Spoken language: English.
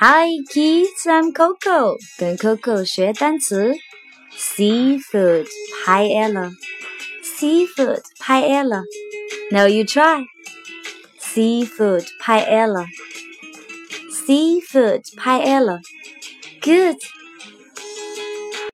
Hi kids, I'm Coco，跟 Coco 学单词。Seafood paella, seafood paella. Now you try. Seafood paella, seafood paella. Good.